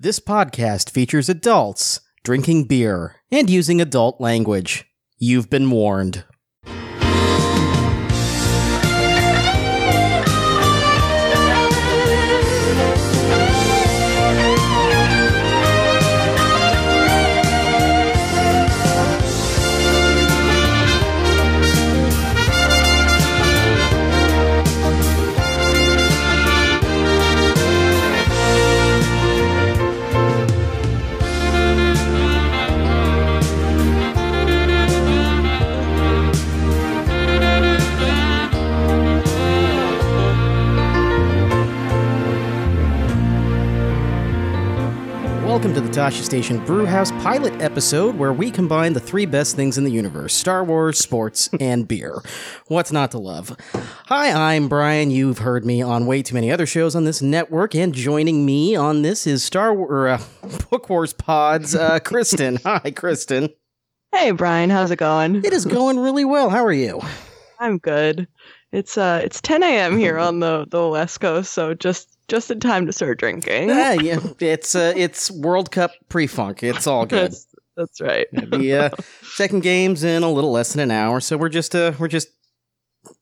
This podcast features adults drinking beer and using adult language. You've been warned. The Tosche Station Brewhouse pilot episode where we combine the three best things in the universe Star Wars, sports, and beer. What's not to love? Hi, I'm Brian. You've heard me on way too many other shows on this network, and joining me on this is Star Wars, uh, Book Wars Pods, uh, Kristen. Hi, Kristen. Hey Brian, how's it going? It is going really well. How are you? I'm good. It's uh it's 10 a.m. here on the the West Coast, so just just in time to start drinking. Yeah, yeah. It's uh, it's World Cup pre-funk. It's all good. That's, that's right. the uh, second game's in a little less than an hour, so we're just uh, we're just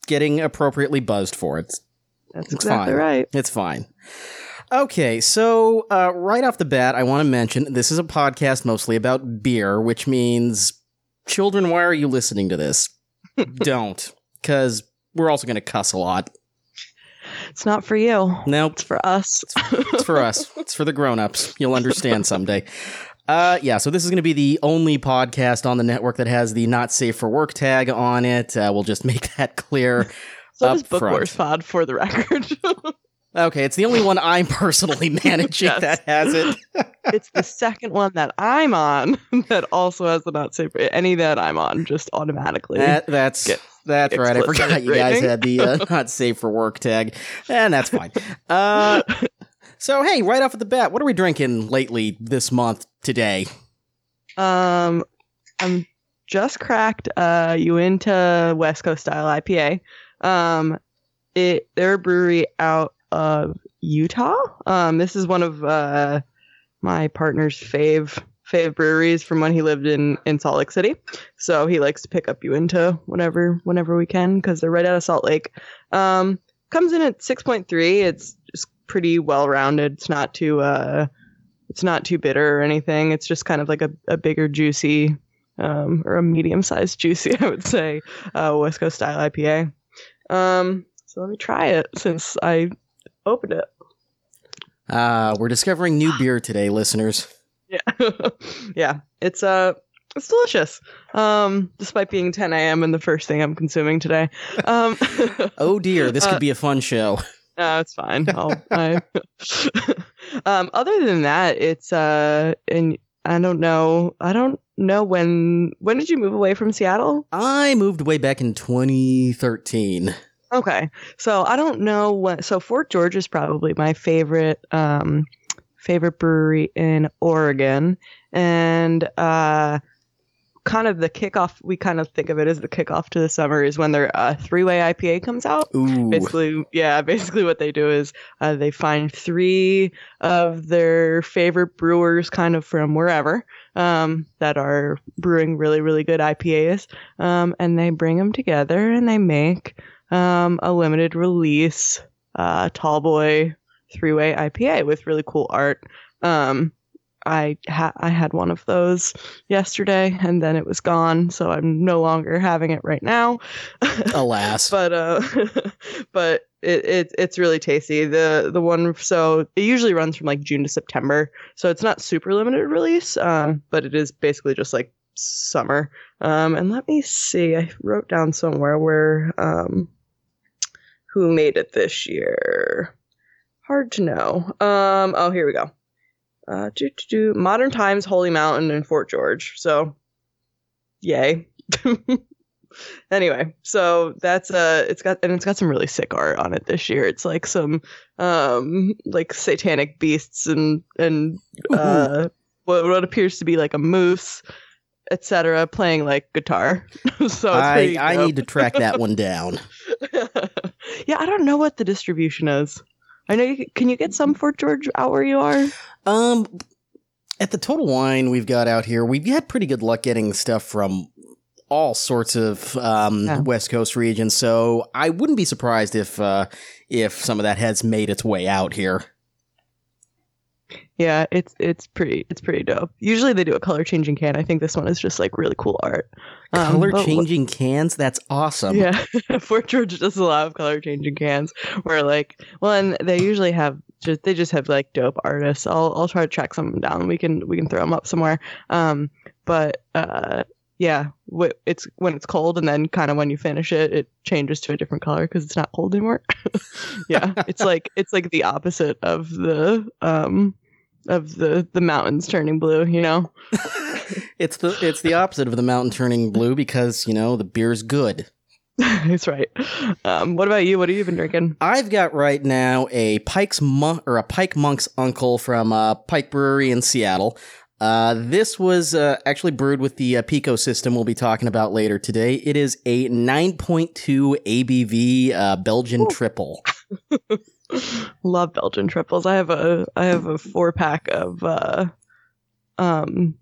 getting appropriately buzzed for it. That's It's exactly fine. right. It's fine. Okay, so uh, right off the bat, I want to mention this is a podcast mostly about beer, which means, children, why are you listening to this? Don't, because we're also going to cuss a lot. It's not for you. Nope, It's for us. it's for us. It's for the grown-ups. You'll understand someday. Uh, yeah, so this is going to be the only podcast on the network that has the not safe for work tag on it. Uh, we'll just make that clear. so up Book front. Wars Pod for the record. Okay, it's the only one I'm personally managing Yes. that has it. it's the second one that I'm on that also has the not safe for any that I'm on just automatically. That, that's Get that's right. I explicit forgot you guys had the uh, not safe for work tag, and that's fine. Uh, so hey, right off at the bat, what are we drinking lately this month today? Um, I'm just cracked. Uh, Uinta West Coast style IPA. Um, it they're a brewery out of Utah. Um, this is one of uh my partner's fave fave breweries from when he lived in in Salt Lake City. So he likes to pick up Uinta whenever whenever we can because they're right out of Salt Lake. Um, comes in at six point three. It's just pretty well rounded. It's not too uh it's not too bitter or anything. It's just kind of like a, a bigger, juicy, um, or a medium sized juicy, I would say, uh, West Coast style IPA. Um, so let me try it since I opened it. Uh, we're discovering new beer today, listeners. Yeah, yeah, it's uh, it's delicious. Um, despite being 10 a.m. and the first thing I'm consuming today. Um, Oh dear, this Uh, could be a fun show. No, it's fine. I'll, I, um, other than that, it's uh, and I don't know. I don't know when. When did you move away from Seattle? I moved way back in 2013. Okay, so I don't know what. So Fort George is probably my favorite, um, favorite brewery in Oregon, and uh, kind of the kickoff. We kind of think of it as the kickoff to the summer is when their uh, three-way IPA comes out. Ooh, basically yeah basically what they do is uh, they find three of their favorite brewers kind of from wherever um, that are brewing really really good ipas um, and they bring them together and they make um, a limited release uh, tall boy three-way ipa with really cool art um, I ha- I had one of those yesterday and then it was gone, so I'm no longer having it right now. alas. but uh but it, it it's really tasty the the one so it usually runs from like june to september so it's not super limited release um but it is basically just like summer um and let me see i wrote down somewhere where um who made it this year hard to know. Um oh here we go. Uh do, do, do, modern times holy mountain and fort george. So yay. Anyway so that's uh it's got and it's got some really sick art on it this year. It's like some um like satanic beasts and and uh what, what appears to be like a moose etc playing like guitar. So it's I, I need to track that one down. yeah i don't know what the distribution is I know you can, you get some Fort George out where you are? Um, at the Total Wine we've got out here, we've had pretty good luck getting stuff from all sorts of um, Yeah. West Coast regions. So I wouldn't be surprised if uh, if some of that has made its way out here. Yeah, it's it's pretty it's pretty dope. Usually they do a color changing can. I think this one is just like really cool art. Um, Color changing cans, that's awesome. Yeah, Fort George does a lot of color changing cans where like well, and they usually have just they just have like dope artists. I'll I'll try to track some of them down. We can we can throw them up somewhere. Um, but uh, yeah, it's when it's cold and then kind of when you finish it, it changes to a different color because it's not cold anymore. yeah, it's like it's like the opposite of the um of the the mountains turning blue. You know. It's the it's the opposite of the mountain turning blue because you know the beer's good. That's right. Um, what about you? What have you been drinking? I've got right now a Pike's Monk or a Pike Monk's Uncle from uh, Pike Brewery in Seattle. Uh, this was uh, actually brewed with the uh, Pico system we'll be talking about later today. It is a 9.2 ABV uh, Belgian Ooh. triple. Love Belgian triples. I have a I have a four pack of uh um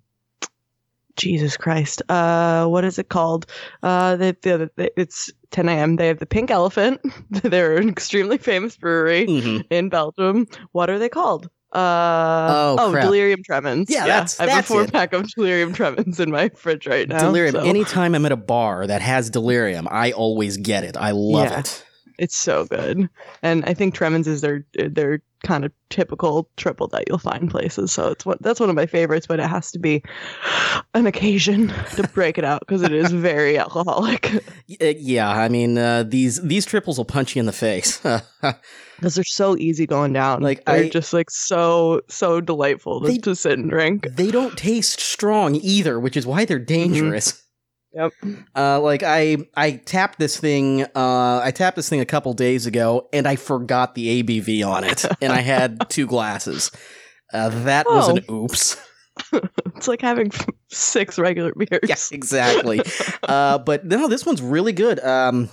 Jesus Christ. Uh what is it called? Uh they, the they, it's 10 a.m. They have the Pink Elephant. They're an extremely famous brewery Mhm. in Belgium. What are they called? Uh Oh, crap. Delirium Tremens. Yeah, that's- I have a four it. pack of Delirium Tremens in my fridge right now. delirium. so Anytime I'm at a bar that has delirium, I always get it. I love Yeah. it. It's so good, and I think Tremens is their their kind of typical triple that you'll find places. So it's what that's one of my favorites, but it has to be an occasion to break it out because it is very alcoholic. Uh, yeah, I mean uh, these these triples will punch you in the face. Because they're so easy going down. Like, they're I- just like so so delightful They- to sit and drink. they don't taste strong either, which is why they're dangerous. Yep. Uh, like I I tapped this thing uh I tapped this thing a couple days ago and I forgot the ABV on it and I had two glasses. Uh, that was an oops. It's like having six regular beers. Yes, exactly. uh, but no, this one's really good. Um,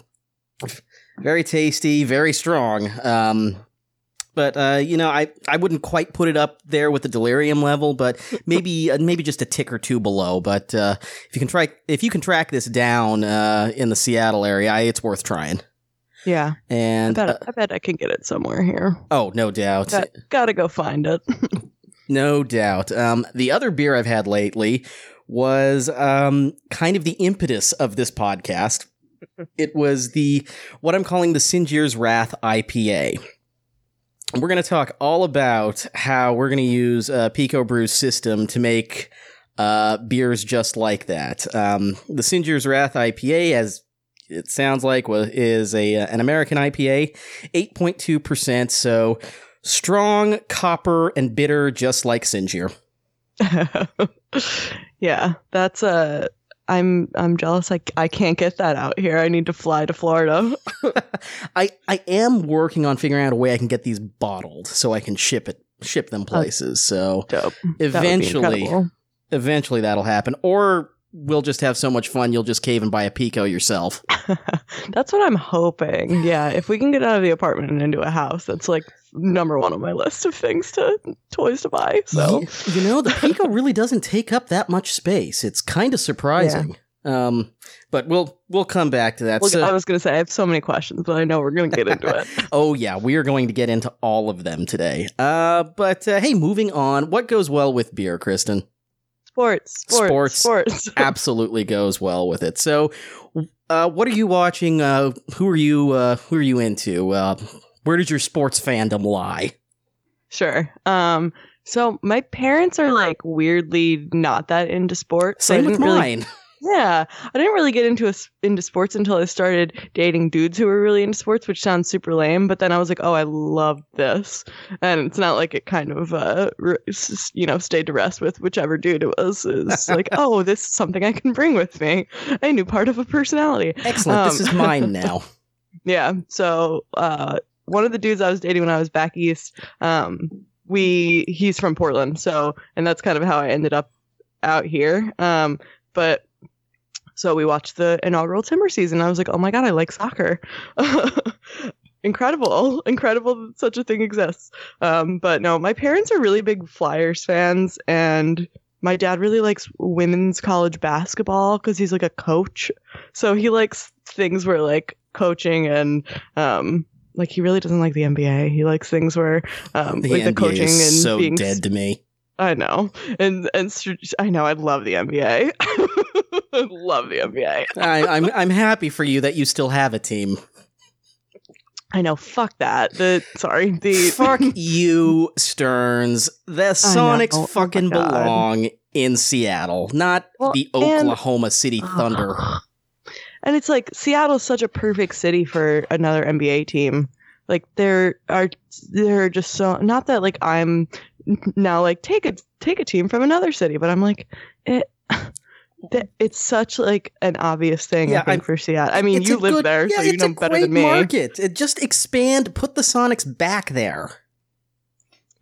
very tasty, very strong. Um, but uh, you know, I, I wouldn't quite put it up there with the delirium level, but maybe uh, maybe just a tick or two below. But uh, if you can try if you can track this down uh, in the Seattle area, I, it's worth trying. Yeah. I And bet, uh, I bet I can get it somewhere here. oh, no doubt, Got, gotta go find it. no doubt. Um, the other beer I've had lately was um, kind of the impetus of this podcast. it was the what I'm calling the Sinjir's Wrath IPA. We're going to talk all about how we're going to use uh, Pico Brew's system to make uh, beers just like that. Um, the Sinjir's Wrath IPA, as it sounds like, is a uh, an American IPA, eight point two percent. So strong, copper, and bitter, just like Singier. yeah, that's Uh, I'm I'm jealous. I, I can't get that out here. I need to fly to Florida. I I am working on figuring out a way I can get these bottled so I can ship it ship them oh, places. So Dope. That eventually incredible. eventually that'll happen or we'll just have so much fun you'll just cave and buy a pico yourself. That's what I'm hoping. Yeah, if we can get out of the apartment and into a house, that's like number one on my list of things to toys to buy. So you know the pico really doesn't take up that much space. It's kind of surprising. Um but we'll we'll come back to that. Well, So- I was gonna say I have so many questions, but I know we're gonna get into it. Oh yeah, we are going to get into all of them today. Uh, but uh, hey, moving on. What goes well with beer, Kristen? Sports, sports, Sports. sports. Absolutely goes well with it. So, uh, what are you watching? Uh, who are you? Uh, who are you into? Uh, where does your sports fandom lie? Sure. Um. So my parents are like weirdly not that into sports. so Same with didn't really mine. Yeah, I didn't really get into a, into sports until I started dating dudes who were really into sports, which sounds super lame. But then I was like, oh, I love this, and it's not like it kind of uh, you know stayed to rest with whichever dude it was. It's like, oh, this is something I can bring with me, a new part of a personality. Excellent. this um, is mine now. Yeah. So uh, one of the dudes I was dating when I was back east, um, we he's from Portland. So and that's kind of how I ended up out here. Um, but so we watched the inaugural Timber season. I was like, oh my god, I like soccer. incredible, incredible that such a thing exists. Um, but no, my parents are really big Flyers fans, and my dad really likes women's college basketball because he's like a coach. So he likes things where like coaching and um, like he really doesn't like the NBA. He likes things where um, The like the NBA coaching and is so being dead to me. I know, and and I know I'd love the NBA. I love the NBA. I, I'm I'm happy for you that you still have a team. I know. Fuck that. The sorry. The Fuck you, Stearns. The Sonics Oh fucking belong in Seattle, not Well, the and- Oklahoma City Thunder. And it's like Seattle's such a perfect city for another NBA team. Like there are there are just so not that like I'm now like take a take a team from another city, but I'm like it. It's such like an obvious thing Yeah, I think I'm- for Seattle. I mean, you live good- there, yeah, so you know better than me. market. It just expand, put the Sonics back there.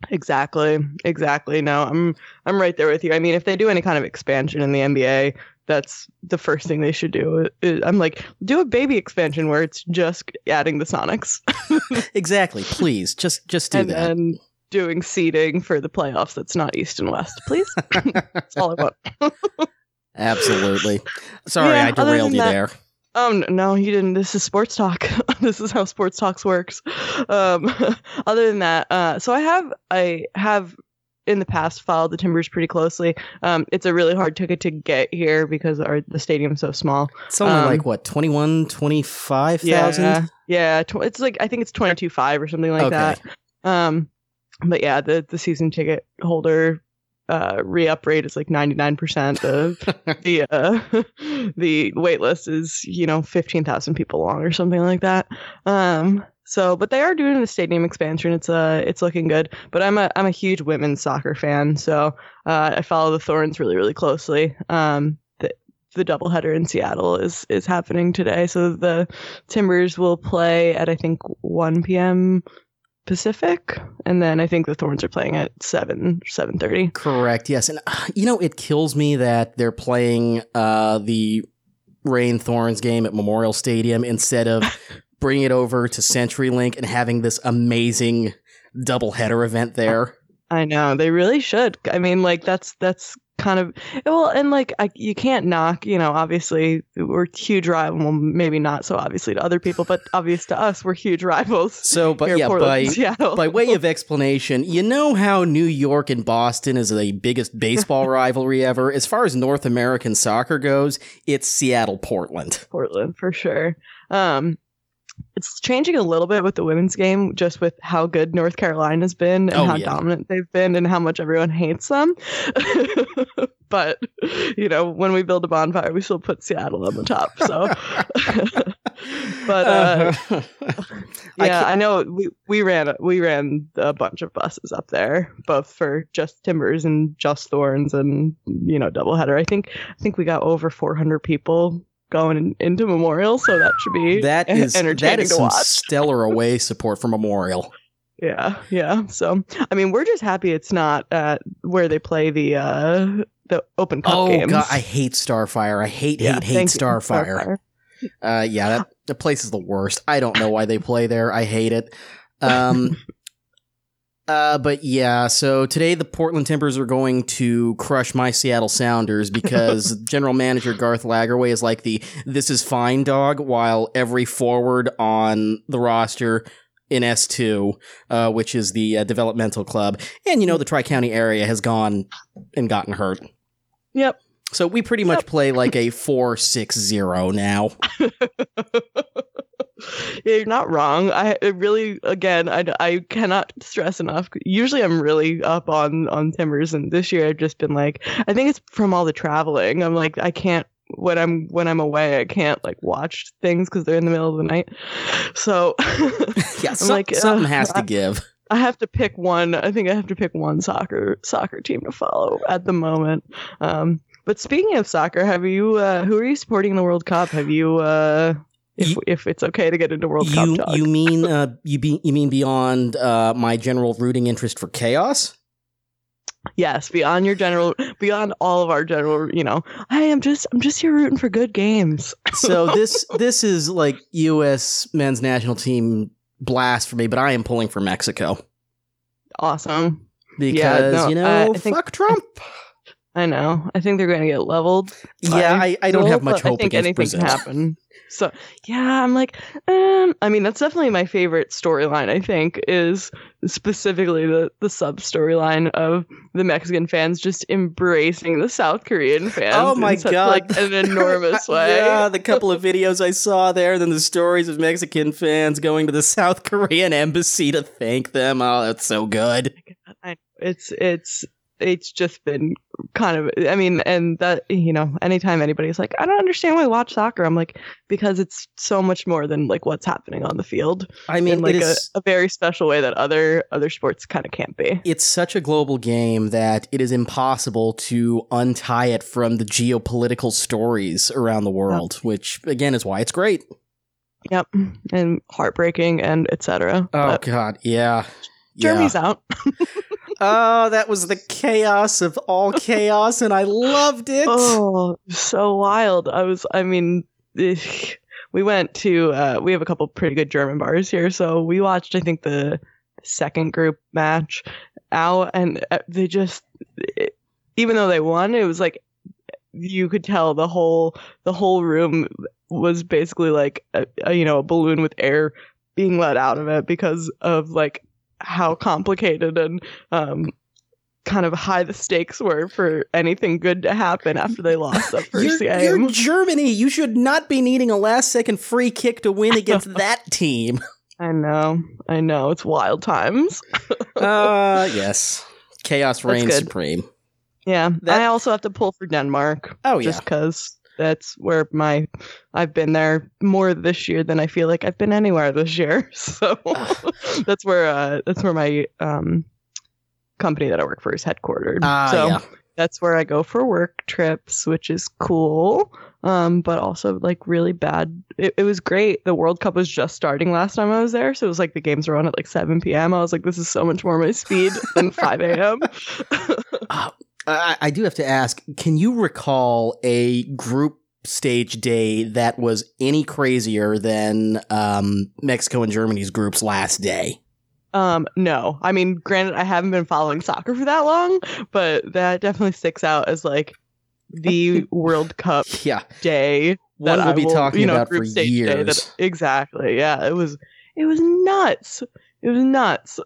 Exactly. Exactly. No, I'm I'm right there with you. I mean, if they do any kind of expansion in the NBA, that's the first thing they should do. I'm like, do a baby expansion where it's just adding the Sonics Exactly. Please, just just do and that. then doing seeding for the playoffs that's not East and West, please. that's all I want. Absolutely. Sorry, Yeah, I derailed you that- there. Um, no, you didn't. This is sports talk. this is how sports talks works. Um, other than that, uh, so I have I have in the past followed the Timbers pretty closely. Um, it's a really hard ticket to get here because our the stadium's so small. It's only um, like what 21, 25,000? Yeah, yeah. Tw- it's like I think it's twenty two five or something like Okay. that. Um, but yeah, the the season ticket holder uh re-up rate is like ninety nine percent. of the uh, the wait list is you know fifteen thousand people long or something like that. Um, so but they are doing the stadium expansion. It's uh it's looking good. But I'm a I'm a huge women's soccer fan, so uh, I follow the Thorns really really closely. Um, the the doubleheader in Seattle is is happening today, so the Timbers will play at I think one p.m. Pacific, and then I think the Thorns are playing at seven seven thirty. Correct. Yes, and uh, you know it kills me that they're playing uh, the Reign Thorns game at Memorial Stadium instead of bringing it over to CenturyLink and having this amazing doubleheader event there. I know they really should. I mean, like that's that's kind of well, and like I, you can't knock. You know, obviously we're huge rivals. Well, maybe not so obviously to other people, but obvious to us, we're huge rivals. So, but yeah, Portland by Seattle. by way of explanation, you know how New York and Boston is the biggest baseball rivalry ever. As far as North American soccer goes, it's Seattle Portland. Portland for sure. Um, it's changing a little bit with the women's game, just with how good North Carolina's been and Oh, how yeah. dominant they've been and how much everyone hates them. but you know, when we build a bonfire, we still put Seattle on the top. So, but uh, I yeah, can't- I, know we, we ran we ran a bunch of buses up there, both for just Timbers and just Thorns and you know doubleheader. I think I think we got over 400 people going into Memorial, so that should be that is that entertaining is to some watch. stellar away support for Memorial. Yeah, yeah. So I mean, we're just happy it's not at where they play the uh the Open Cup oh games. god, I hate Starfire. I hate Yeah, hate hate you, Starfire. Uh, yeah, that the place is the worst. I don't know why they play there. I hate it. Um, uh, but yeah, so today the Portland Timbers are going to crush my Seattle Sounders because General Manager Garth Lagerwey is like the "this is fine" dog, while every forward on the roster in S two, uh, which is the uh, developmental club, and you know the Tri County area has gone and gotten hurt. Yep. So we pretty much play like a four six zero now. yeah, you're not wrong. I it really, again, I, I cannot stress enough. Usually, I'm really up on on Timbers, and this year I've just been like, I think it's from all the traveling. I'm like, I can't when I'm when I'm away, I can't like watch things because they're in the middle of the night. So Yeah, I'm some- like, something uh, has to I- give. I have to pick one. I think I have to pick one soccer soccer team to follow at the moment. Um, but speaking of soccer, have you uh, who are you supporting in the World Cup? Have you uh, if You- if it's okay to get into World Cup You talk? you mean uh you be you mean beyond uh my general rooting interest for chaos? yes, beyond your general, beyond all of our general, you know, hey, I'm just I'm just here rooting for good games. So this this is like U.S. men's national team blast for me, but I am pulling for Mexico Awesome. because no, you know, uh, I think- fuck Trump. I know. I think they're going to get leveled. yeah, I, I don't have much hope I think against anything Brazil. can happen. So yeah, I'm like, um, I mean, that's definitely my favorite storyline. I think is specifically the the sub storyline of the Mexican fans just embracing the South Korean fans. Oh my in such, God. like an enormous way. yeah, the couple of videos I saw there, then the stories of Mexican fans going to the South Korean embassy to thank them. Oh, that's so good. I, it's it's it's just been kind of i mean and that you know anytime anybody's like i don't understand why I watch soccer i'm like because it's so much more than like what's happening on the field. I mean, like a, is. a very special way that other other sports kind of can't be. It's such a global game that it is impossible to untie it from the geopolitical stories around the world, which again is why it's great. yep and heartbreaking and etc Oh but God, yeah, Germany's out Oh, that was the chaos of all chaos, and I loved it. oh so wild i was i mean we went to uh we have a couple pretty good german bars here so we watched i think the second group match out and uh, they just it, even though they won it was like you could tell the whole the whole room was basically like a, a, you know a balloon with air being let out of it because of like how complicated and um kind of high the stakes were for anything good to happen after they lost that 1st You're, game. you're Germany. You should not be needing a last second free kick to win against that team. I know, I know, it's wild times. Uh, yes. Chaos reigns supreme. Yeah, That- I also have to pull for Denmark Oh, yeah. just because that's where my I've been there more this year than I feel like I've been anywhere this year. So that's where uh, that's where my um, company that I work for is headquartered. Ah, so yeah. that's where I go for work trips, which is cool. Um, but also like really bad. It, it was great. The World Cup was just starting last time I was there, so it was like the games were on at like 7 p.m. I was like, this is so much more my speed than 5 a.m. I, I do have to ask can you recall a group stage day that was any crazier than um, Mexico and Germany's group's last day? Um, no. I mean, granted, I haven't been following soccer for that long, but that definitely sticks out as like the World Cup Yeah. day. One that we'll I be will- talking you know, about for group stage day years. that- exactly. Yeah, it was. It was nuts. It was nuts.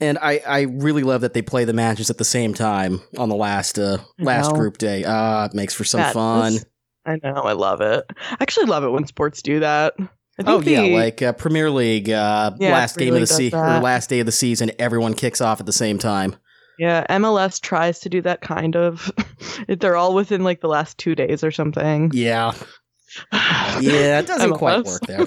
And I, I really love that they play the matches at the same time on the last uh, last group day. Ah, it makes for some That fun. was- I know. I love it. I actually love it when sports do that. I think Oh yeah, the- like uh, Premier League uh, Yeah, last game of the League se- or last day of the season, everyone kicks off at the same time. yeah. MLS tries to do that kind of. They're all within like the last two days or something. Yeah, yeah, it doesn't quite work there.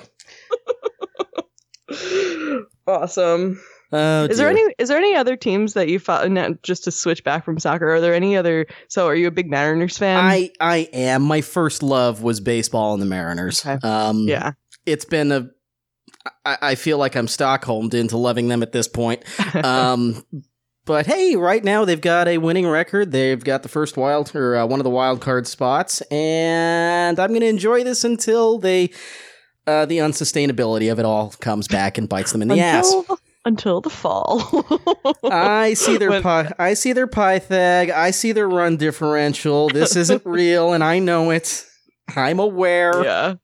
awesome. Oh, Is there any is there any other teams that you follow? No, just to switch back from soccer, are there any other? So, are you a big Mariners fan? I I am. My first love was baseball and the Mariners. Okay. Um, yeah. it's been a. I, I feel like I'm Stockholmed into loving them at this point. Um, but hey, right now they've got a winning record. They've got the first wild or uh, one of the wild card spots, and I'm going to enjoy this until they. Uh, the unsustainability of it all comes back and bites them in the ass. Until, until the fall. I see their When- pi- I see their Pythag. I see their run differential. This isn't real, and I know it. I'm aware. yeah,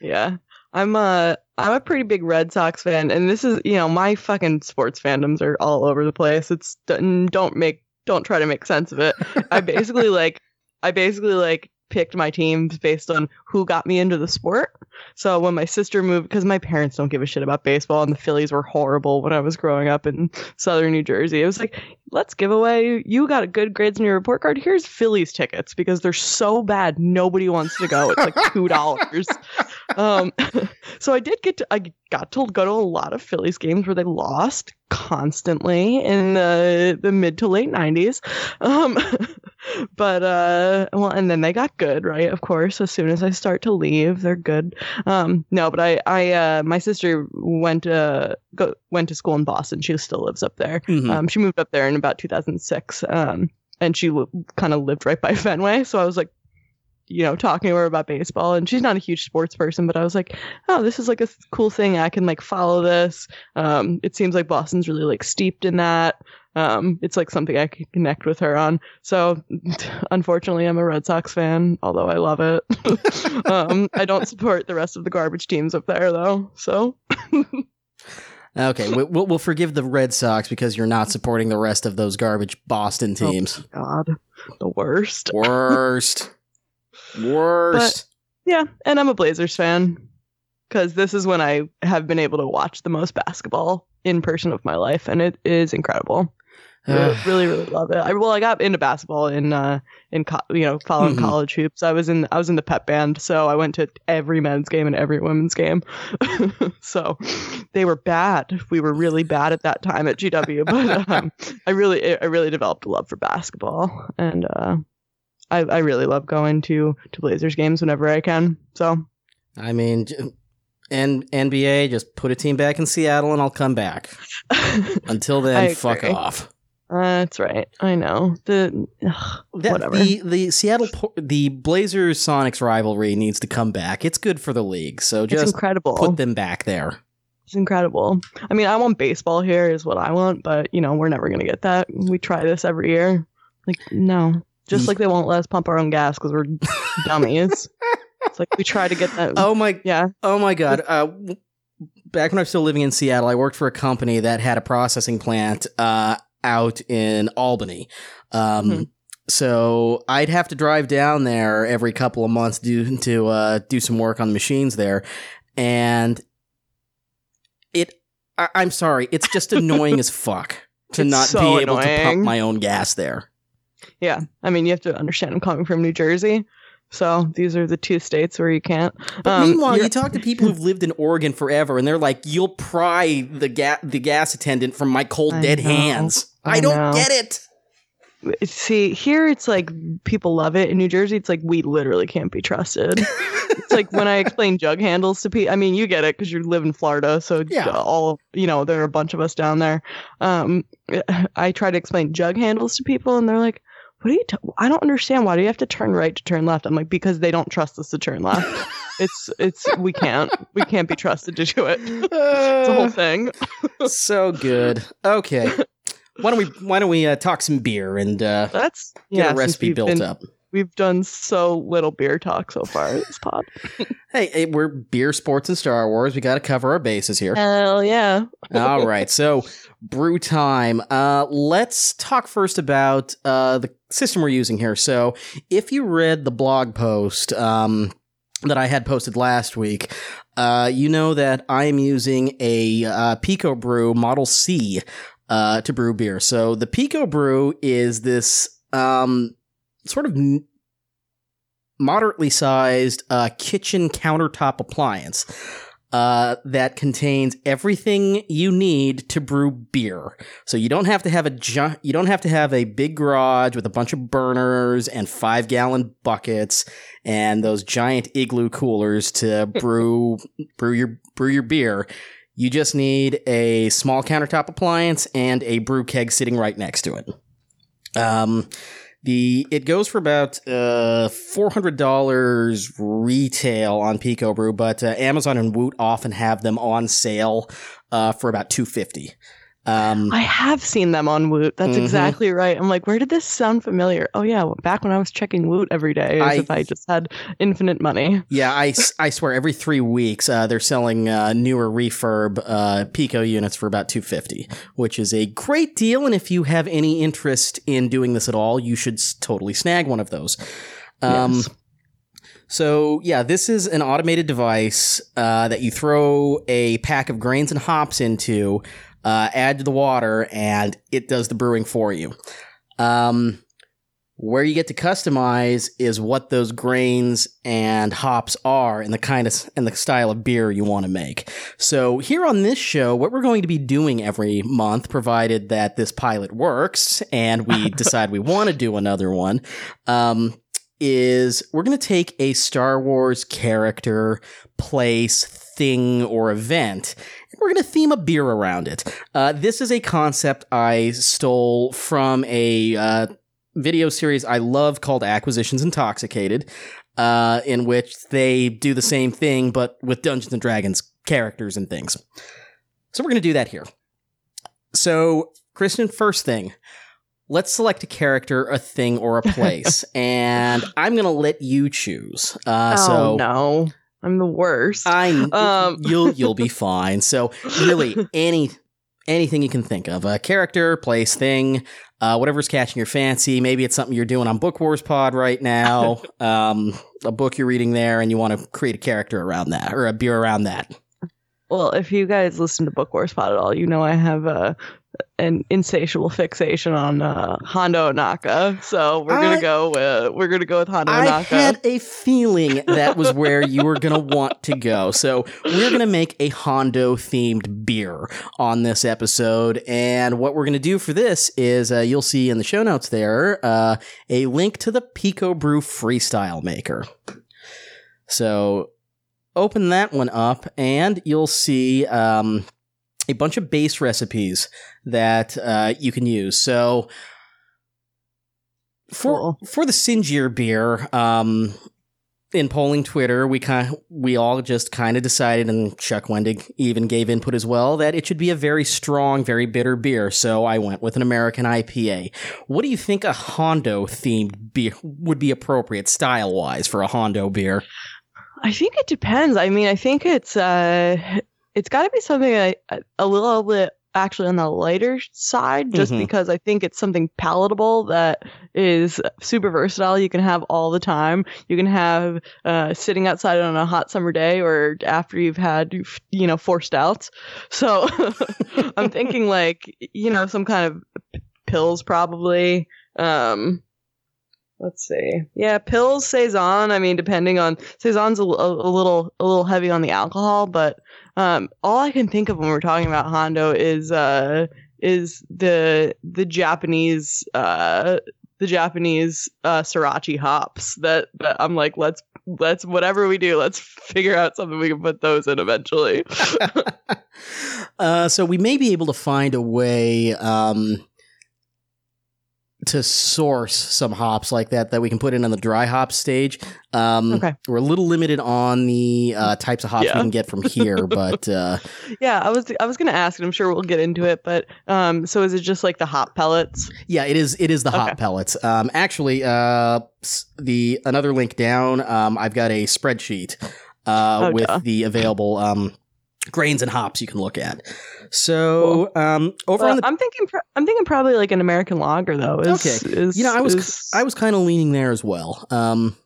yeah. I'm a I'm a pretty big Red Sox fan, and this is you know my fucking sports fandoms are all over the place. It's don't make don't try to make sense of it. I basically like I basically like picked my teams based on who got me into the sport. So when my sister moved, because my parents don't give a shit about baseball, and the Phillies were horrible when I was growing up in southern New Jersey, it was like, let's give away. You got good grades in your report card. Here's Phillies tickets because they're so bad, nobody wants to go. It's like two dollars. um, so I did get to, I got to go to a lot of Phillies games where they lost constantly in the the mid to late nineties. Um, but uh, well, and then they got good, right? Of course, as soon as I start to leave, they're good. Um, no, but I, I, uh, my sister went uh go went to school in Boston. She still lives up there. Mhm. Um, she moved up there in about 2006. Um, and she l- kind of lived right by Fenway. So I was like, you know, talking to her about baseball, and she's not a huge sports person, but I was like, oh, this is like a cool thing. I can like follow this. Um, it seems like Boston's really like steeped in that. Um, it's like something I can connect with her on. So, unfortunately, I'm a Red Sox fan, although I love it. um, I don't support the rest of the garbage teams up there, though. So. Okay, we- we'll, we'll forgive the Red Sox because you're not supporting the rest of those garbage Boston teams. God, the worst. Worst. Worst. Yeah, and I'm a Blazers fan because this is when I have been able to watch the most basketball in person of my life, and it is incredible. Really, really, really love it. I, well, I got into basketball in uh, in co- you know following Mhm. college hoops. I was in I was in the pep band, so I went to every men's game and every women's game. so they were bad. We were really bad at that time at GW, but um, I really I really developed a love for basketball, and uh, I I really love going to to Blazers games whenever I can. So I mean, N- NBA, just put a team back in Seattle and I'll come back. Until then, fuck off. that's right. I know the. ugh, That- Whatever. The the Seattle the Blazers Sonics rivalry needs to come back. It's good for the league, so it's just incredible. put them back there. It's incredible. I mean, I want baseball here is what I want, but you know, we're never gonna get that. We try this every year. Like, no. Just like they won't let us pump our own gas because we're dummies. It's like we try to get that. Oh my yeah. Oh my god. Uh, back when I was still living in Seattle, I worked for a company that had a processing plant uh, out in Albany. Um, Mhm. So I'd have to drive down there every couple of months do, to uh, do some work on the machines there, and it. I, I'm sorry, it's just annoying as fuck to It's not so be able to pump my own gas there. Yeah. I mean, you have to understand I'm coming from New Jersey. So these are the two states where you can't. But Um, meanwhile, you're- talk to people who've lived in Oregon forever, and they're like, "You'll pry the ga- the gas attendant from my cold I dead know. hands." I, I don't know. get it. See, here it's like people love it. In New Jersey, it's like we literally can't be trusted. it's like when I explain jug handles to people. I mean, you get it because you live in Florida, so Yeah. all you know, there are a bunch of us down there. Um, I try to explain jug handles to people, and they're like, "What are you? T- I don't understand. Why do you have to turn right to turn left?" I'm like, "Because they don't trust us to turn left. it's it's we can't we can't be trusted to do it. It's a whole thing." so good. Okay, why don't we why don't we uh, talk some beer and uh, That's get yeah. a recipe built been- up? We've done so little beer talk so far this pod. Hey, hey, we're beer, sports, and Star Wars. We got to cover our bases here. Hell yeah. All right, so brew time. Uh, let's talk first about uh, the system we're using here. So, if you read the blog post um, that I had posted last week, uh, you know that I am using a uh, Pico Brew Model C uh, to brew beer. So, the Pico Brew is this um, sort of moderately sized uh, kitchen countertop appliance uh, that contains everything you need to brew beer. So you don't have to have a gi- you don't have to have a big garage with a bunch of burners and five gallon buckets and those giant igloo coolers to brew brew your brew your beer. You just need a small countertop appliance and a brew keg sitting right next to it. Um, the it goes for about uh four hundred dollars retail on Pico Brew, but uh, Amazon and Woot often have them on sale uh, for about two fifty. Um, I have seen them on Woot. That's Mhm. exactly right. I'm like, where did this sound familiar? Oh yeah, well, back when I was checking Woot every day, as I- if I just had infinite money. yeah, I, I swear every three weeks uh, they're selling uh, newer refurb uh, Pico units for about two fifty, which is a great deal. And if you have any interest in doing this at all, you should totally snag one of those. Um, Yes. So yeah, this is an automated device uh, that you throw a pack of grains and hops into, uh, add to the water, and it does the brewing for you. Um, where you get to customize is what those grains and hops are and the kind of and the style of beer you want to make. So here on this show, what we're going to be doing every month, provided that this pilot works and we decide we want to do another one, um, is we're going to take a Star Wars character, place, thing, or event, and we're going to theme a beer around it. Uh, this is a concept I stole from a uh, video series I love called Acquisitions Intoxicated. uh, in which they do the same thing but with Dungeons and Dragons characters and things. So we're going to do that here. So, Kristen, first thing, let's select a character, a thing, or a place, and I'm going to let you choose. Uh, oh so no, I'm the worst. I Um. you'll you'll be fine. So really any anything you can think of, a character, place, thing, uh, whatever's catching your fancy. Maybe it's something you're doing on Book Wars Pod right now, um, a book you're reading there, and you want to create a character around that or a beer around that. well, if you guys listen to Book Wars Pod at all, you know I have a an insatiable fixation on uh, Hondo Ohnaka. So we're gonna go with we're gonna go with Hondo I Ohnaka. had a feeling that was where you were going to want to go. So we're going to make a Hondo themed beer on this episode. And what we're going to do for this is uh, you'll see in the show notes there uh, a link to the Pico Brew Freestyle Maker. So open that one up and you'll see um, a bunch of base recipes that uh, you can use. So for Cool. for the Sinjir beer, um, in polling Twitter, we kind we all just kind of decided, and Chuck Wendig even gave input as well, that it should be a very strong, very bitter beer. So I went with an American IPA. What do you think a Hondo themed beer would be appropriate style wise for a Hondo beer? I think it depends. I mean, I think it's uh, it's got to be something a, a little bit actually on the lighter side, just Mhm. because I think it's something palatable that is super versatile. You can have all the time. You can have uh, sitting outside on a hot summer day, or after you've had you know four stouts. So I'm thinking like you know some kind of p- pills probably. Um, let's see. Yeah, pills saison. I mean, depending on saison's a, a, little a little heavy on the alcohol, but um, all I can think of when we're talking about Hondo is uh is the the Japanese uh the Japanese uh Sorachi hops that, that I'm like let's let's whatever we do let's figure out something we can put those in eventually. uh, so we may be able to find a way um, to source some hops like that that we can put in on the dry hop stage. Um, Okay. We're a little limited on the uh, types of hops Yeah. we can get from here, but uh, yeah, I was I was gonna ask, and I'm sure we'll get into it, but um, so is it just like the hop pellets? yeah, it is. It is the hop pellets. Um, actually, uh, the another link down. Um, I've got a spreadsheet uh, Oh, with duh. the available um, grains and hops you can look at. So um, over Well, on the I'm thinking pro- I'm thinking probably like an American lager though. Is, Okay. is- you know, I was is- I was kind of leaning there as well. Um,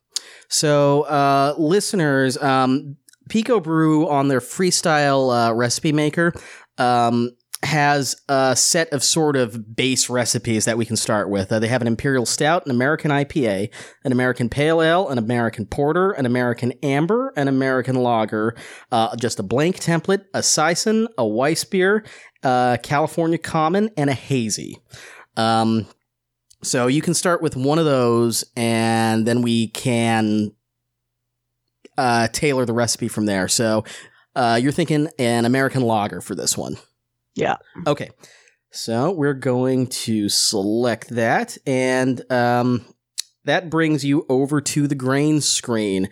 so uh, listeners, um, Pico Brew on their freestyle uh, recipe maker um, has a set of sort of base recipes that we can start with. Uh, they have an Imperial Stout, an American IPA, an American Pale Ale, an American Porter, an American Amber, an American Lager, uh, just a blank template, a Saison, a Weiss beer, uh, California Common, and a Hazy. Um, so you can start with one of those, and then we can uh, tailor the recipe from there. So uh, you're thinking an American lager for this one. Yeah. Okay. So we're going to select that, and um, that brings you over to the grain screen.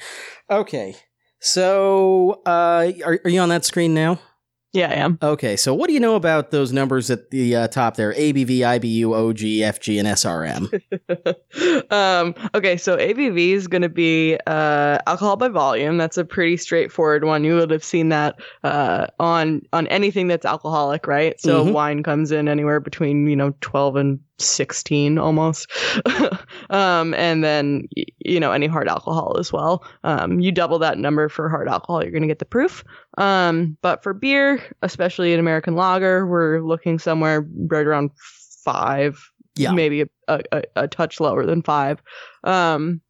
Okay. So uh, are, are you on that screen now? Yeah, I am. Okay, so what do you know about those numbers at the uh, top there? ABV, IBU, OG, FG, and SRM. um, okay, so ABV is going to be uh, alcohol by volume. That's a pretty straightforward one. You would have seen that uh, on on anything that's alcoholic, right? So Mhm. wine comes in anywhere between you know twelve and sixteen almost, um, and then you know any hard alcohol as well. Um, you double that number for hard alcohol, you're going to get the proof. Um, but for beer, especially an American lager, we're looking somewhere right around five Yeah. maybe a, a, a- a touch lower than five. Um,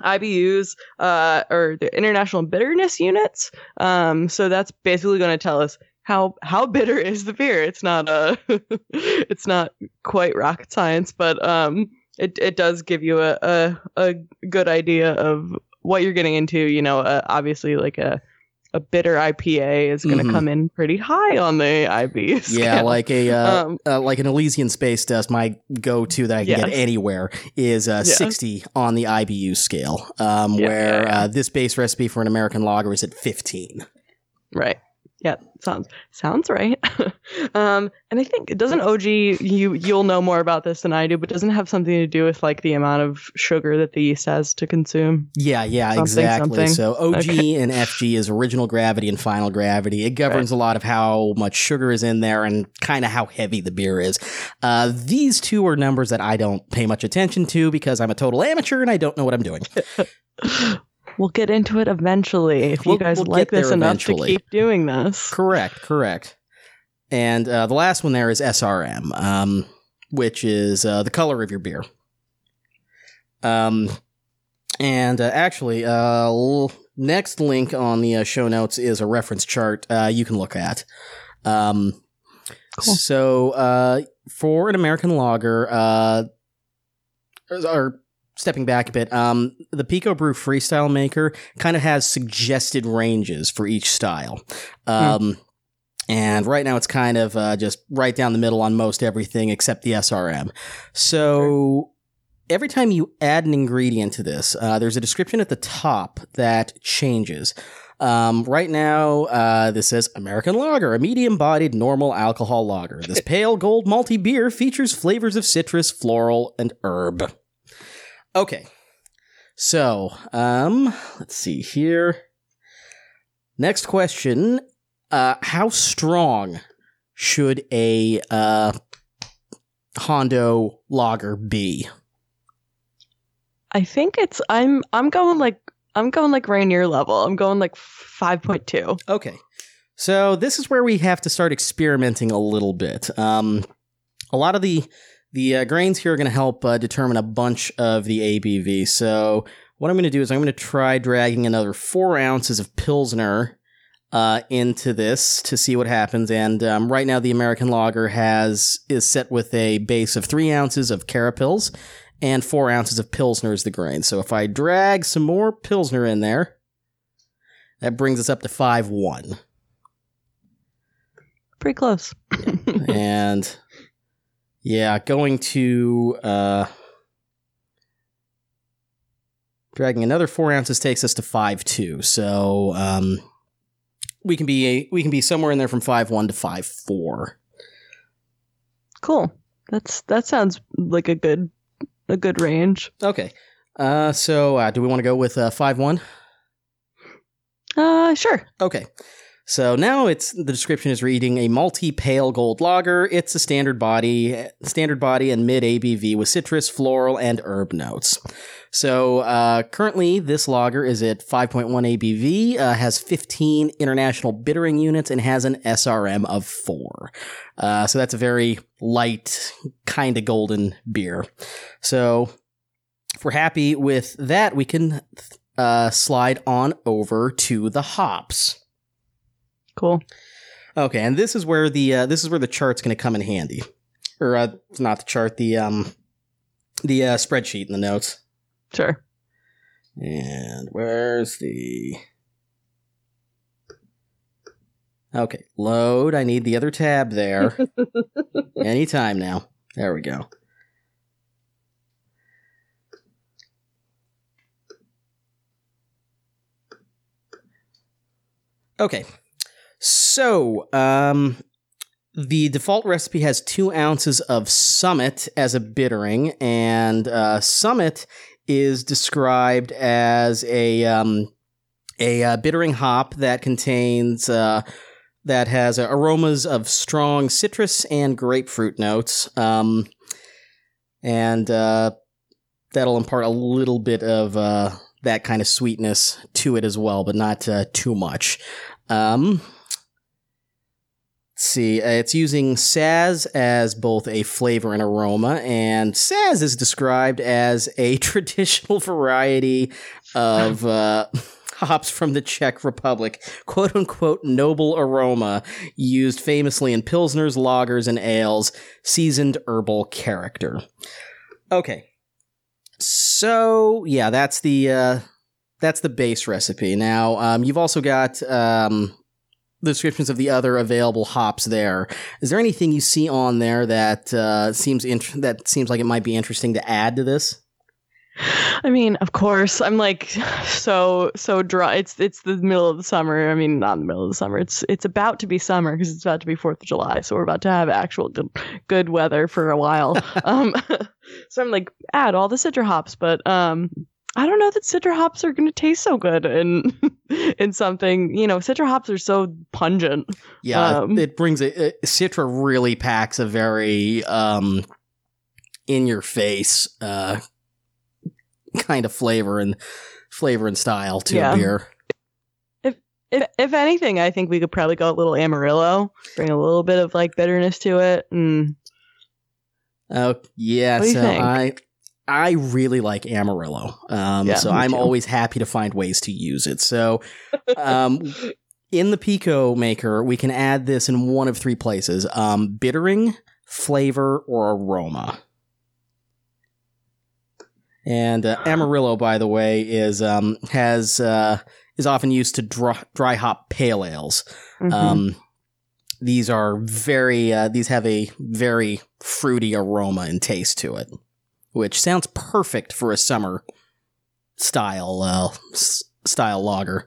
IBUs uh, or the international bitterness units. Um, so that's basically going to tell us how how bitter is the beer. It's not a it's not quite rocket science, but um, it it does give you a a, a good idea of what you're getting into. You know, uh, obviously like a a bitter IPA is going to Mhm. come in pretty high on the IB scale. Yeah, like a uh, Um, uh, like an Elysian Space Dust. My go-to that I can get anywhere is uh, Yeah. 60 on the IBU scale, um, Yeah, where yeah. Uh, this base recipe for an American lager is at 15. Right. Yeah, sounds sounds right. um, and I think doesn't OG you you'll know more about this than I do, but doesn't have something to do with like the amount of sugar that the yeast has to consume. Yeah, yeah, Something, exactly. something. So OG Okay. and FG is original gravity and final gravity. It governs a lot of how much sugar is in there and kind of how heavy the beer is. Uh, these two are numbers that I don't pay much attention to because I'm a total amateur and I don't know what I'm doing. We'll get into it eventually if We'll- you guys we'll like this enough eventually. to keep doing this. Correct, correct. And uh, the last one there is SRM, um, which is uh, the color of your beer. Um, and uh, actually, uh, l- next link on the uh, show notes is a reference chart uh, you can look at. Um, Cool. So, uh, for an American lager, uh, or stepping back a bit, um, the Pico Brew Freestyle Maker kind of has suggested ranges for each style. Um, And right now it's kind of uh, just right down the middle on most everything except the SRM. So every time you add an ingredient to this, uh, there's a description at the top that changes. Um, right now, uh, this says American Lager, a medium-bodied normal alcohol lager. This pale gold malty beer features flavors of citrus, floral, and herb. Okay, so um, let's see here. Next question: uh, How strong should a uh, Hondo logger be? I think it's I'm I'm going like I'm going like Rainier level. I'm going like five point two. Okay. So this is where we have to start experimenting a little bit. Um, a lot of the the uh, grains here are going to help uh, determine a bunch of the ABV. So what I'm going to do is I'm going to try dragging another four ounces of Pilsner uh, into this to see what happens. And um, right now, the American Lager has is set with a base of three ounces of Carapils and four ounces of Pilsner as the grain. So if I drag some more Pilsner in there, that brings us up to five one. Pretty close. and yeah, going to uh, dragging another four ounces takes us to five two. So um, we can be we can be somewhere in there from five one to five four. Cool. That's that sounds like a good a good range. Okay. Uh, so uh, do we want to go with uh, five one? Uh sure. Okay. So now it's the description is reading a multi pale gold lager. It's a standard body, standard body and mid ABV with citrus, floral, and herb notes. So uh, currently, this lager is at 5.1 ABV, uh, has 15 international bittering units, and has an SRM of four. Uh, so that's a very light, kind of golden beer. So if we're happy with that, we can uh, slide on over to the hops. Cool. Okay, and this is where the uh, this is where the chart's going to come in handy, or uh, it's not the chart, the um, the uh, spreadsheet in the notes. Sure. And where's the? Okay, load. I need the other tab there. Anytime now. There we go. Okay, so um, the default recipe has two ounces of Summit as a bittering, and uh, Summit is described as a um, a uh, bittering hop that contains uh, that has uh, aromas of strong citrus and grapefruit notes, um, and uh, that'll impart a little bit of uh, that kind of sweetness to it as well, but not too much. Um, see, uh, it's using Saaz as both a flavor and aroma, and Saaz is described as a traditional variety of uh, hops from the Czech Republic, quote unquote noble aroma, used famously in pilsners, lagers, and ales, seasoned herbal character. Okay. So, yeah, that's the uh that's the base recipe. Now, um, you've also got um, the descriptions of the other available hops there. Is there anything you see on there that uh, seems int- that seems like it might be interesting to add to this? I mean, of course, I'm like so so dry. It's it's the middle of the summer. I mean, not the middle of the summer. It's it's about to be summer because it's about to be Fourth of July. So we're about to have actual good, good weather for a while. um, so I'm like, add all the citra hops, but um, I don't know that citra hops are going to taste so good in in something. You know, citra hops are so pungent. Yeah, Um, it brings a, it, Citra really packs a very um, in your face uh, kind of flavor and flavor and style to Yeah. a beer. If if if anything, I think we could probably go a little Amarillo, bring a little bit of like bitterness to it, and Oh yeah, What do you so think? I I really like Amarillo. Um, Yeah, so I'm too. always happy to find ways to use it. So um, in the Pico maker, we can add this in one of three places: um, bittering, flavor, or aroma. And uh, Amarillo, by the way, is um, has uh, is often used to dry, dry hop pale ales. Mhm. Um, these are very, uh, these have a very fruity aroma and taste to it, which sounds perfect for a summer style, uh, s- style lager.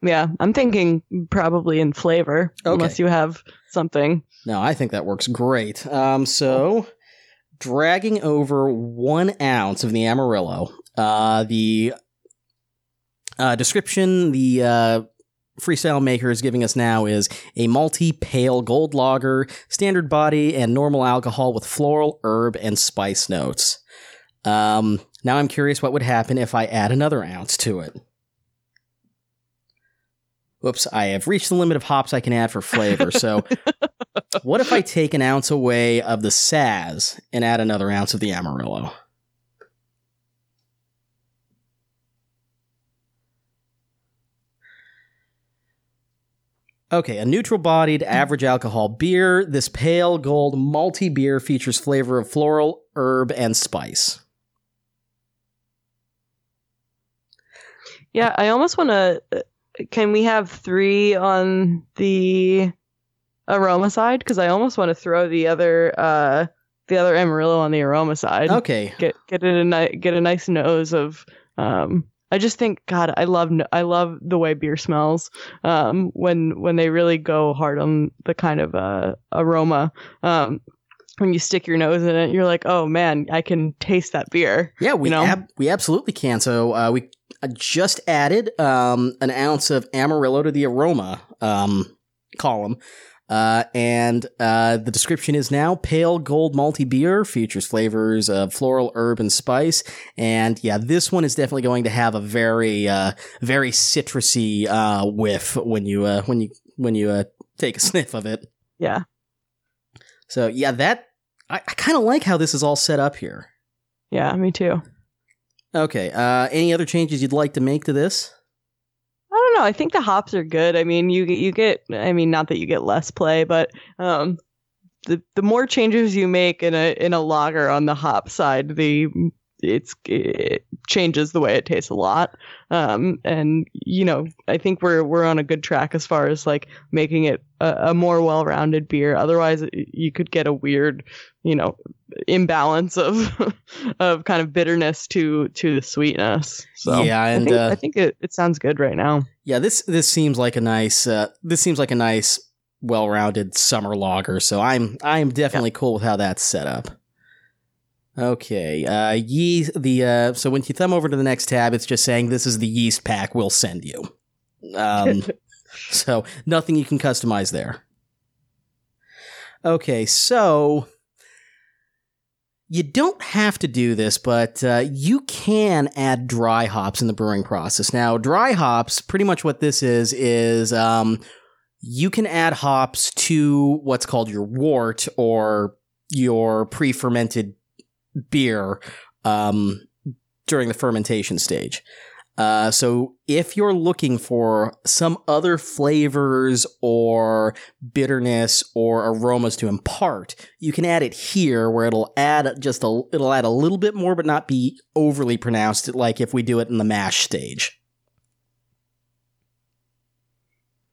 yeah, I'm thinking probably in flavor, Okay. unless you have something. No, I think that works great. Um, so dragging over one ounce of the Amarillo, uh, the uh, description the uh, freestyle maker is giving us now is a multi pale gold lager, standard body and normal alcohol with floral, herb, and spice notes. Um, now I'm curious what would happen if I add another ounce to it. Whoops, I have reached the limit of hops I can add for flavor. So, what if I take an ounce away of the Saaz and add another ounce of the Amarillo? Okay, a neutral bodied average alcohol beer. This pale gold malty beer features flavor of floral, herb, and spice. Yeah, I almost want to. Can we have three on the aroma side? Because I almost want to throw the other uh the other Amarillo on the aroma side. Okay, Get get a ni- get a nice nose of um. I just think God, I love I love the way beer smells. Um, when when they really go hard on the kind of uh aroma. Um, when you stick your nose in it, you're like, oh man, I can taste that beer. Yeah, we You know? ab- we absolutely can. So uh, we uh, just added um, an ounce of Amarillo to the aroma um, column, uh, and uh, the description is now pale gold malty beer features flavors of floral, herb, and spice. And yeah, this one is definitely going to have a very uh, very citrusy uh, whiff when you uh, when you when you uh, take a sniff of it. Yeah. So yeah, that I, I kind of like how this is all set up here. Yeah, me too. Okay. Uh, any other changes you'd like to make to this? I know. I think the hops are good. I mean, you you get. I mean, not that you get less play, but um, the the more changes you make in a in a lager on the hop side, the it's it changes the way it tastes a lot. Um, and you know, I think we're we're on a good track as far as like making it a, a more well rounded beer. Otherwise, you could get a weird, you know, imbalance of of kind of bitterness to to the sweetness. So Yeah, I and, think, uh, I think it, it sounds good right now. Yeah, this this seems like a nice uh, this seems like a nice well-rounded summer logger. So I'm I'm definitely cool with how that's set up. Okay, uh, yeast. The uh, so when you thumb over to the next tab, it's just saying this is the yeast pack we'll send you. Um, so nothing you can customize there. Okay, so you don't have to do this, but uh, you can add dry hops in the brewing process. Now, dry hops, pretty much what this is, is um, you can add hops to what's called your wort or your pre fermented beer um, during the fermentation stage. Uh, so if you're looking for some other flavors or bitterness or aromas to impart, you can add it here where it'll add just a, it'll add a little bit more, but not be overly pronounced like if we do it in the mash stage.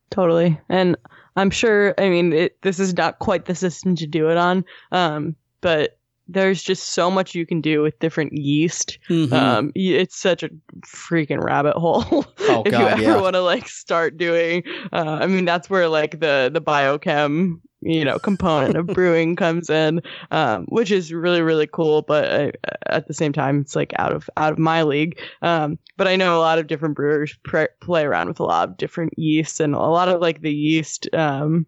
Totally. And I'm sure, I mean, it, this is not quite the system to do it on. Um, but there's just so much you can do with different yeast. Mhm. Um, it's such a freaking rabbit hole. Oh, if God, you ever yeah. want to like start doing, uh, I mean, that's where like the the biochem, you know, component of brewing comes in, um, which is really really cool. But uh, at the same time, it's like out of out of my league. Um, but I know a lot of different brewers pre- play around with a lot of different yeasts, and a lot of like the yeast. Um,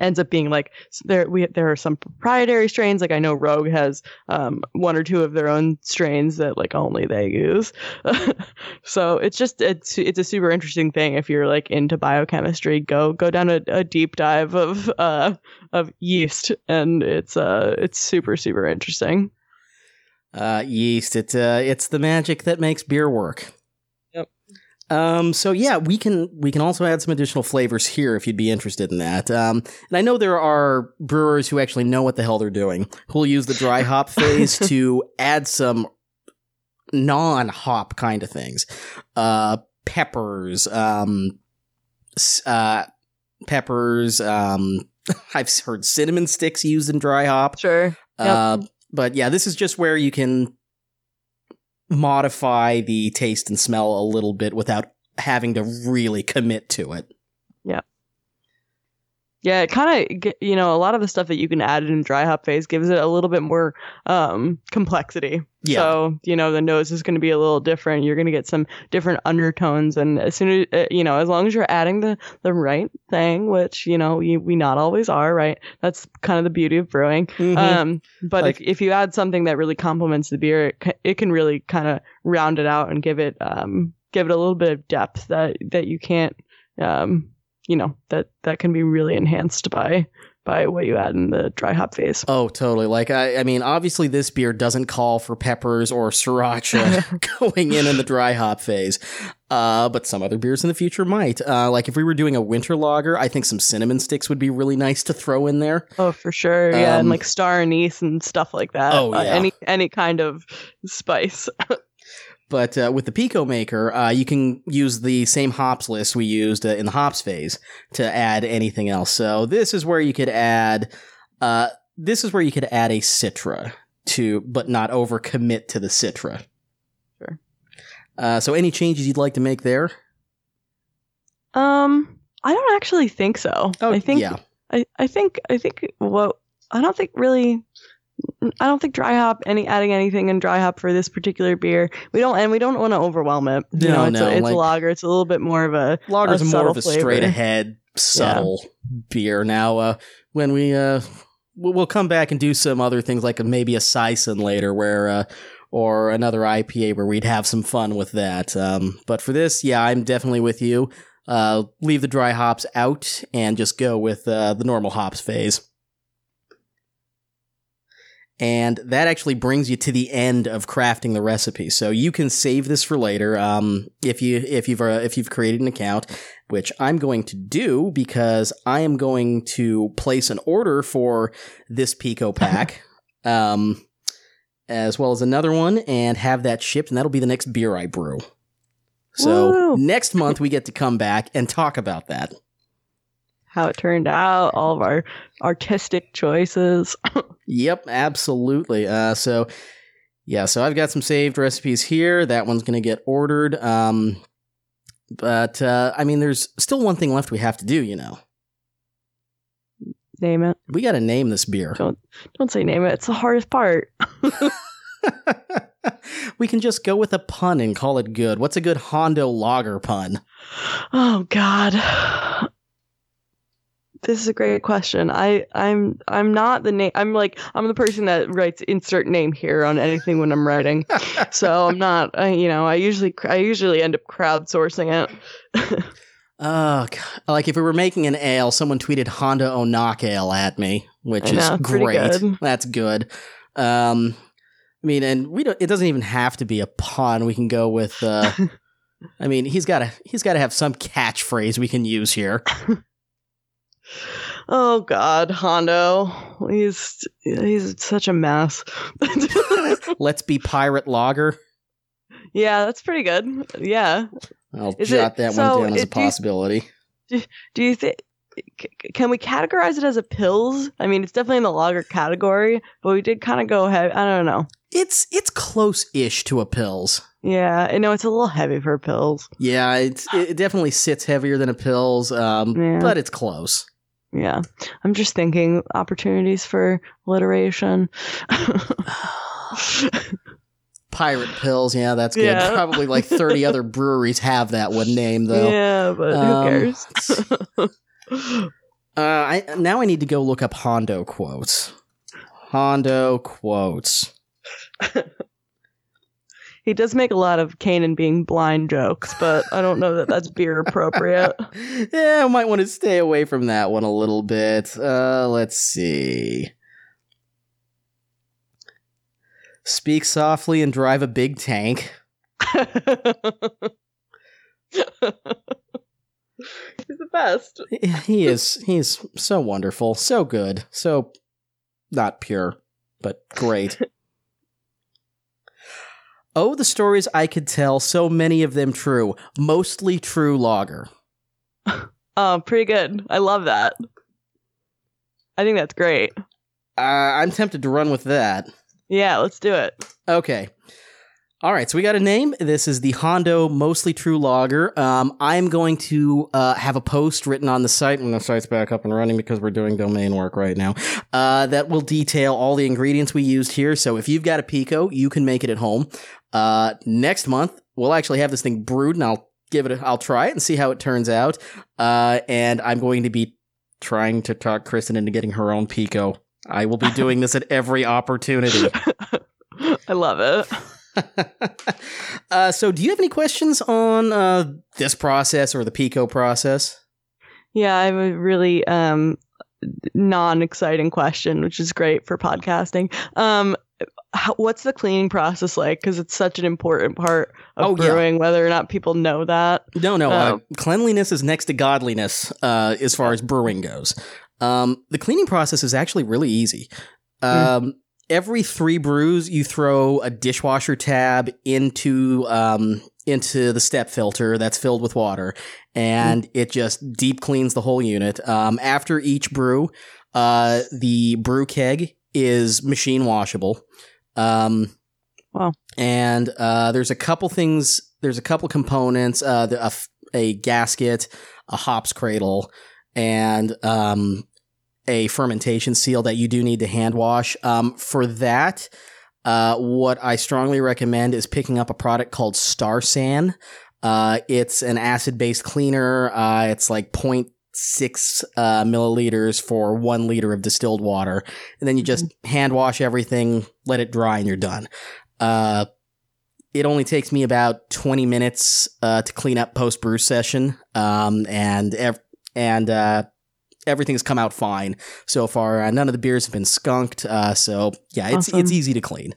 ends up being like there we there are some proprietary strains like I know Rogue has um, one or two of their own strains that like only they use. so it's just it's it's a super interesting thing if you're like into biochemistry. Go go down a, a deep dive of uh of yeast and it's uh it's super super interesting. Uh, yeast. It's uh, it's the magic that makes beer work. Yep. Um. So yeah, we can we can also add some additional flavors here if you'd be interested in that. Um. And I know there are brewers who actually know what the hell they're doing. Who'll use the dry hop phase to add some non-hop kind of things. Uh, peppers. Um. Uh. Peppers. Um. I've heard cinnamon sticks used in dry hop. Sure. Yep. Uh, but yeah, this is just where you can modify the taste and smell a little bit without having to really commit to it. Yeah, it kind of you know a lot of the stuff that you can add in dry hop phase gives it a little bit more um, complexity. Yeah. So you know the nose is going to be a little different. You're going to get some different undertones, and as soon as uh, you know, as long as you're adding the the right thing, which you know you, we not always are, right? That's kind of the beauty of brewing. Um, but Like- if if you add something that really complements the beer, it, it can really kind of round it out and give it um give it a little bit of depth that that you can't um you know that that can be really enhanced by by what you add in the dry hop phase. Oh, totally. Like, I, I mean, obviously, this beer doesn't call for peppers or sriracha going in in the dry hop phase, uh, but some other beers in the future might. Uh, like, if we were doing a winter lager, I think some cinnamon sticks would be really nice to throw in there. Oh, for sure. Yeah, Um, and like star anise and stuff like that. Oh, Uh, yeah. any any kind of spice. But uh, with the Pico Maker, uh, you can use the same hops list we used uh, in the hops phase to add anything else. So this is where you could add, uh, this is where you could add a Citra to, but not overcommit to the Citra. Sure. Uh, so any changes you'd like to make there? um, I don't actually think so. I think yeah, I, I think I think what I don't think really I don't think dry hop any adding anything in dry hop for this particular beer. We don't and we don't want to overwhelm it. You No, know, it's no, a, it's like- a lager. It's a little bit more of a lager's a more of a flavor. straight ahead, subtle beer. Now, uh, when we uh, we'll come back and do some other things like maybe a Saison later, where uh, or another IPA where we'd have some fun with that. Um, but for this, yeah, I'm definitely with you. Uh, leave the dry hops out and just go with uh, the normal hops phase. And that actually brings you to the end of crafting the recipe. So you can save this for later. Um, if you if you've uh, if you've created an account, which I'm going to do because I am going to place an order for this Pico pack, um, as well as another one, and have that shipped, and that'll be the next beer I brew. So Woo. next month we get to come back and talk about that. How it turned out, all of our artistic choices. Yep, absolutely. Uh, so yeah, so I've got some saved recipes here. That one's going to get ordered. Um, but uh, I mean, there's still one thing left we have to do. You know, name it. we got to name this beer. Don't don't say name it. It's the hardest part. we can just go with a pun and call it good. What's a good Hondo Lager pun? Oh God. This is a great question. I I'm I'm not the name. I'm like I'm the person that writes insert name here on anything when I'm writing. so I'm not. I, you know, I usually I usually end up crowdsourcing it. Oh, God. like if we were making an ale, someone tweeted Hondo Ohnaka Ale at me, which I is know, great. good. That's good. Um, I mean, and we don't. It doesn't even have to be a pun. We can go with. Uh, I mean, he's got to. He's got to have some catchphrase we can use here. Oh God, Hondo. He's he's such a mess. Let's be pirate logger. yeah, that's pretty good. Yeah. I'll Is jot it- that so one down as a it- do you- possibility. Do you think? Can we categorize it as a pils? I mean, it's definitely in the logger category, but we did kind of go ahead. I don't know. It's it's close-ish to a pils. Yeah, I know it's a little heavy for pils. Yeah, it's, it definitely sits heavier than a pils, um, Yeah. but it's close. Yeah, I'm just thinking opportunities for alliteration. Pirate pils, yeah, that's good. Yeah. Probably like 30 other breweries have that one name, though. yeah, but Um, who cares? Uh, I now I need to go look up Hondo quotes. Hondo quotes. he does make a lot of Kanan being blind jokes, but I don't know that that's beer appropriate. yeah, I might want to stay away from that one a little bit. Uh, let's see. Speak softly and drive a big tank. He's the best. He is he's so wonderful, so good, so not pure, but great. Oh, the stories I could tell, so many of them true, mostly true logger. Um, pretty good. I love that. I think that's great. Uh, I'm tempted to run with that. Yeah, let's do it. Okay. All right, so we got a name. This is the Hondo Mostly True Logger. Um, I'm going to uh, have a post written on the site when the site's back up and running because we're doing domain work right now. Uh, that will detail all the ingredients we used here. So if you've got a pico, you can make it at home. Uh, next month we'll actually have this thing brewed, and I'll give it. A, I'll try it and see how it turns out. Uh, and I'm going to be trying to talk Kristen into getting her own pico. I will be doing this at every opportunity. I love it. uh, so, do you have any questions on uh, this process or the Pico process? Yeah, I have a really um non-exciting question, which is great for podcasting. Um, how, what's the cleaning process like? Because it's such an important part of Oh, yeah. brewing, whether or not people know that. No, no. Uh, Oh. cleanliness is next to godliness uh, as far as brewing goes. Um, the cleaning process is actually really easy. Um, Every three brews, you throw a dishwasher tab into um, into the step filter that's filled with water, and it just deep cleans the whole unit. Um, after each brew, uh, the brew keg is machine washable. Um, Wow. And uh, there's a couple things. There's a couple components. Uh, the, a, a gasket, a hops cradle, and um, a fermentation seal that you do need to hand wash. Um, for that, uh, what I strongly recommend is picking up a product called Star San. Uh, it's an acid based cleaner. Uh, it's like 0.6 uh, milliliters for one liter of distilled water. And then you just hand wash everything, let it dry, and you're done. Uh, it only takes me about 20 minutes uh, to clean up post brew session. Um, and ev- and uh, everything's come out fine so far. Uh, none of the beers have been skunked. Uh, so yeah, it's Awesome. it's easy to clean.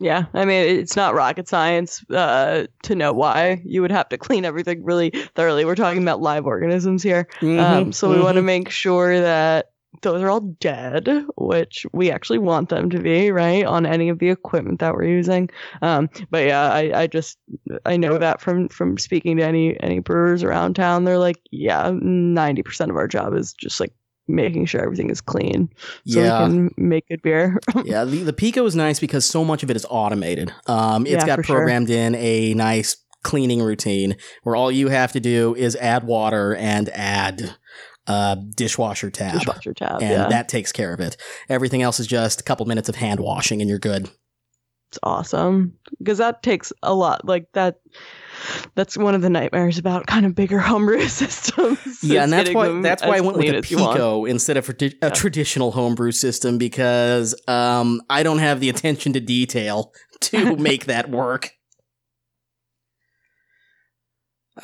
Yeah, I mean, it's not rocket science uh, to know why you would have to clean everything really thoroughly. We're talking about live organisms here. Mm-hmm, Um, so we want to make sure that those are all dead, which we actually want them to be, right, on any of the equipment that we're using. Um, but yeah, I, I just I know that from from speaking to any any brewers around town, they're like, yeah, ninety percent of our job is just like making sure everything is clean so yeah. we can make good beer. yeah, the, the Pico is nice because so much of it is automated. Um, it's Yeah, got for sure. programmed in a nice cleaning routine where all you have to do is add water and add uh, dishwasher tab. Dishwasher tab, and yeah. that takes care of it. Everything else is just a couple minutes of hand washing and you're good. It's awesome because that takes a lot. Like that, that's one of the nightmares about kind of bigger homebrew systems. Yeah, and that's why that's why I went with a as you want. Pico instead of a Yeah. traditional homebrew system because um, I don't have the attention to detail to make that work.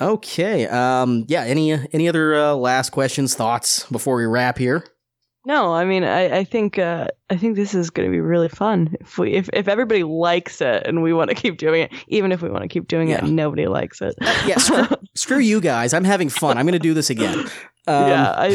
Okay. Um, yeah. Any any other uh, last questions, thoughts before we wrap here? No, I mean, I, I think uh, I think this is going to be really fun if we if, if everybody likes it and we want to keep doing it, even if we want to keep doing it and nobody likes it. Yeah. Screw, screw you guys. I'm having fun. I'm going to do this again. Um, yeah, I,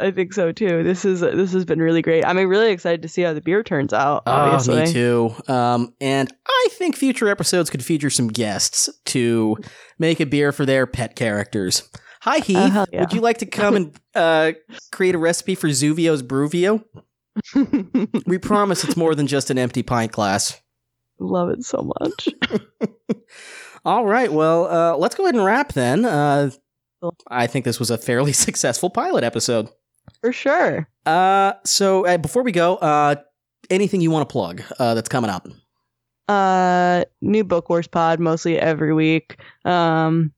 I, I think so too. This is this has been really great. I'm really excited to see how the beer turns out. Obviously, Oh, me too. Um, and I think future episodes could feature some guests to make a beer for their pet characters. Hi, Heath. Oh, hell yeah. Would you like to come and uh, create a recipe for Zuvio's Bruvio? We promise it's more than just an empty pint glass. Love it so much. All right. Well, uh, let's go ahead and wrap then. Uh, I think this was a fairly successful pilot episode. For sure. Uh, so uh, before we go, uh, anything you want to plug uh, that's coming up? Uh, new Book Wars pod mostly every week. Um,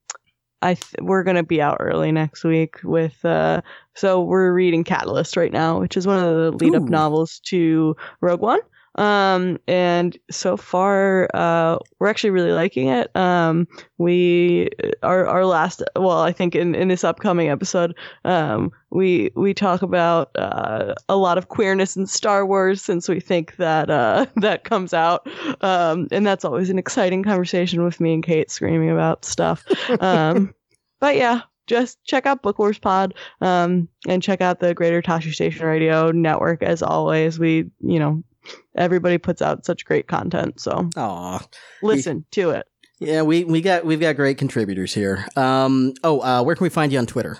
I th- we're gonna be out early next week with uh. So we're reading Catalyst right now, which is one of the lead up novels to Rogue One. Um, and so far, uh, we're actually really liking it. Um, we our our last, well, I think in in this upcoming episode, um, we we talk about uh, a lot of queerness in Star Wars since we think that uh, that comes out, um, and that's always an exciting conversation with me and Kate screaming about stuff. Um, but yeah, just check out Book Wars Pod, um, and check out the Greater Tosche Station Radio Network. As always, we you know everybody puts out such great content, so Aw. listen to it. Yeah, we, we got we've got great contributors here. Um, oh, uh, where can we find you on Twitter?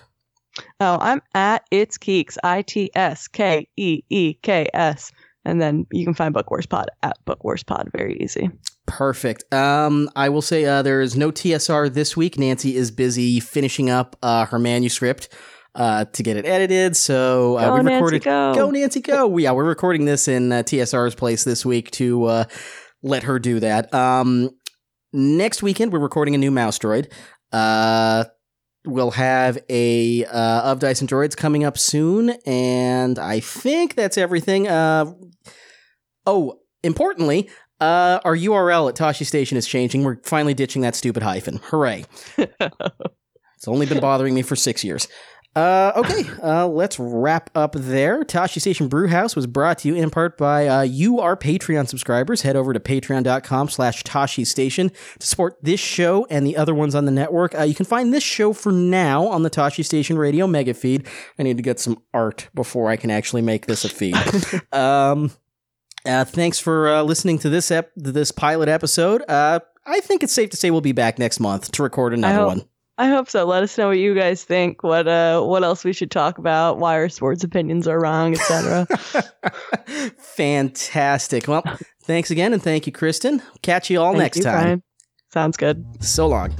Oh, I'm at It's Keeks, I T S K E E K S. And then you can find Book Wars Pod at Book Wars Pod. Very easy. Perfect. Um, I will say uh, there is no TSR this week. Nancy is busy finishing up uh, her manuscript uh, to get it edited. So uh, Go, we Nancy, recorded. go. Go Nancy, go! yeah, we're recording this in uh, TSR's place this week to uh, let her do that. Um, next weekend we're recording a new mouse droid. Uh, we'll have a uh, of Dice and Droids coming up soon, and I think that's everything. Uh, oh, importantly. Uh, our URL at Tosche Station is changing. We're finally ditching that stupid hyphen. Hooray. It's only been bothering me for six years. Uh, okay, uh, let's wrap up there. Tosche Station Brewhouse was brought to you in part by uh, you, our Patreon subscribers. Head over to patreon.com slash Tosche Station to support this show and the other ones on the network. Uh, you can find this show for now on the Tosche Station Radio mega feed. I need to get some art before I can actually make this a feed. um, uh, thanks for uh, listening to this ep- this pilot episode. Uh, I think it's safe to say we'll be back next month to record another one. I hope so. Let us know what you guys think. What uh, what else we should talk about? Why our sports opinions are wrong, etc. Fantastic. Well, thanks again, and thank you, Kristen. Catch you all Thank next you, time. Brian. Sounds good. So long.